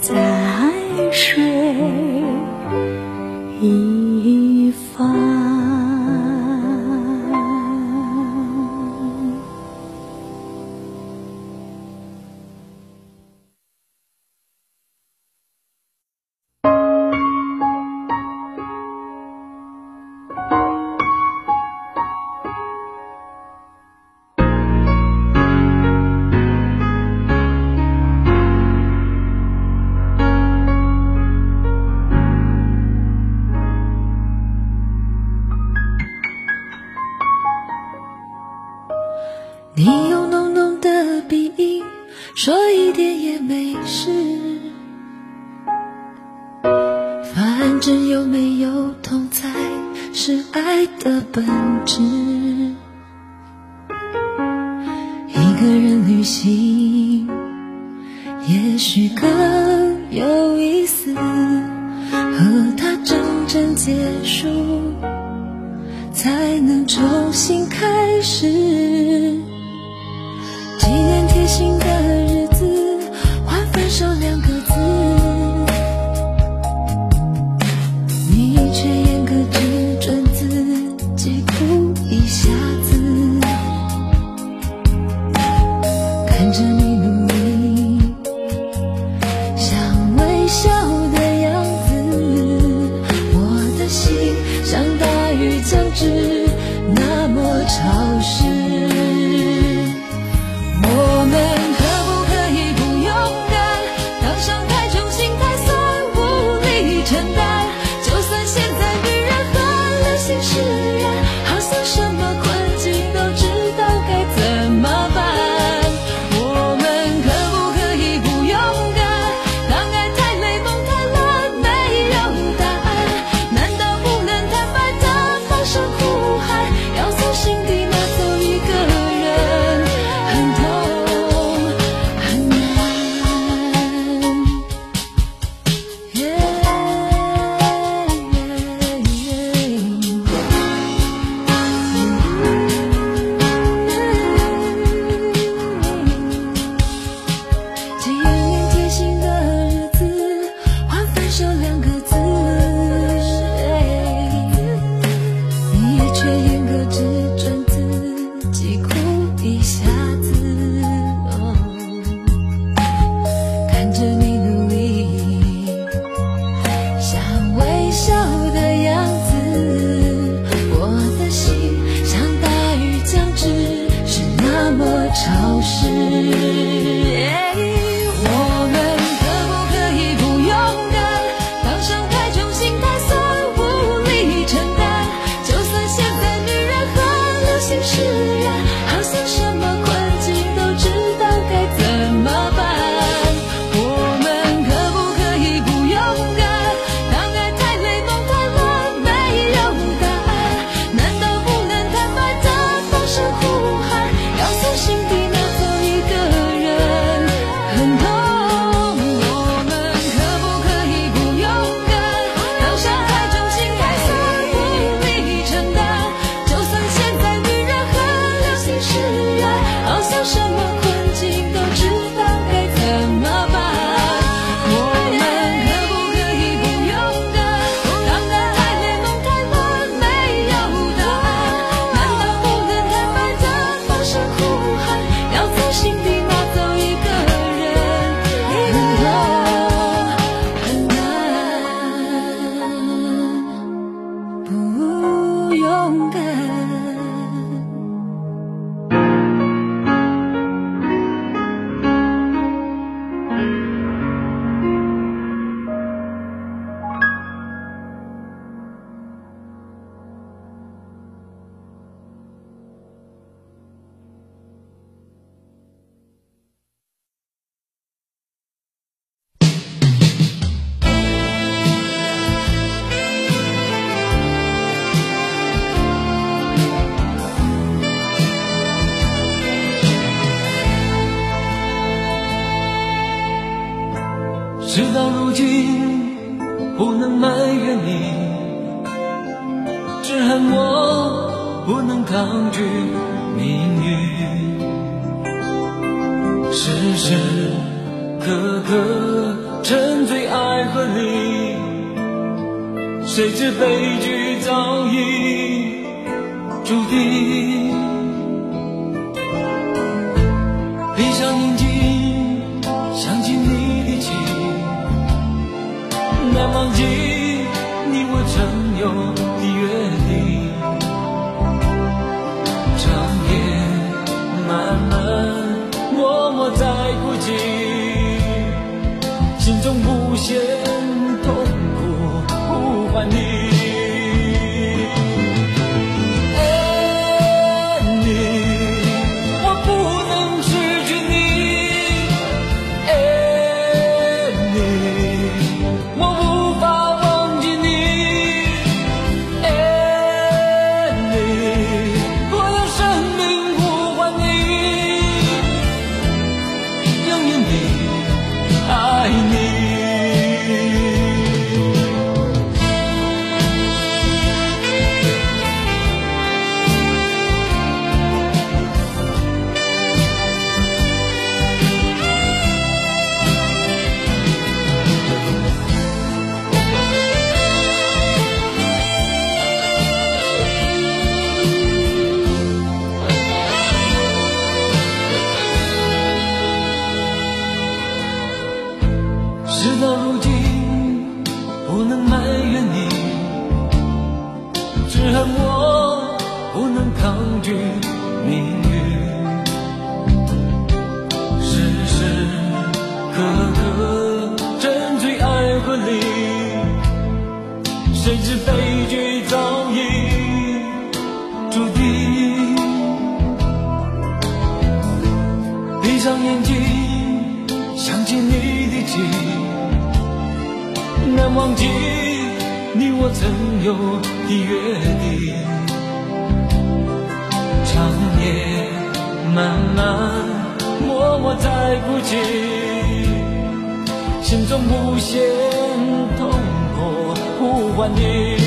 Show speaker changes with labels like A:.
A: 在水。是爱的本质。一个人旅行，也许更有意思。和他真正结束，才能重新开始。纪念贴心。to me. 就两个什么心不能
B: 埋怨你，只恨我不能抗拒命运。时时刻刻沉醉爱和你，谁知悲剧早已注定。中事到如今不能埋怨你只恨我不能抗拒命运曾有的约定。长夜漫漫，默默在哭泣，心中无限痛苦。呼唤你。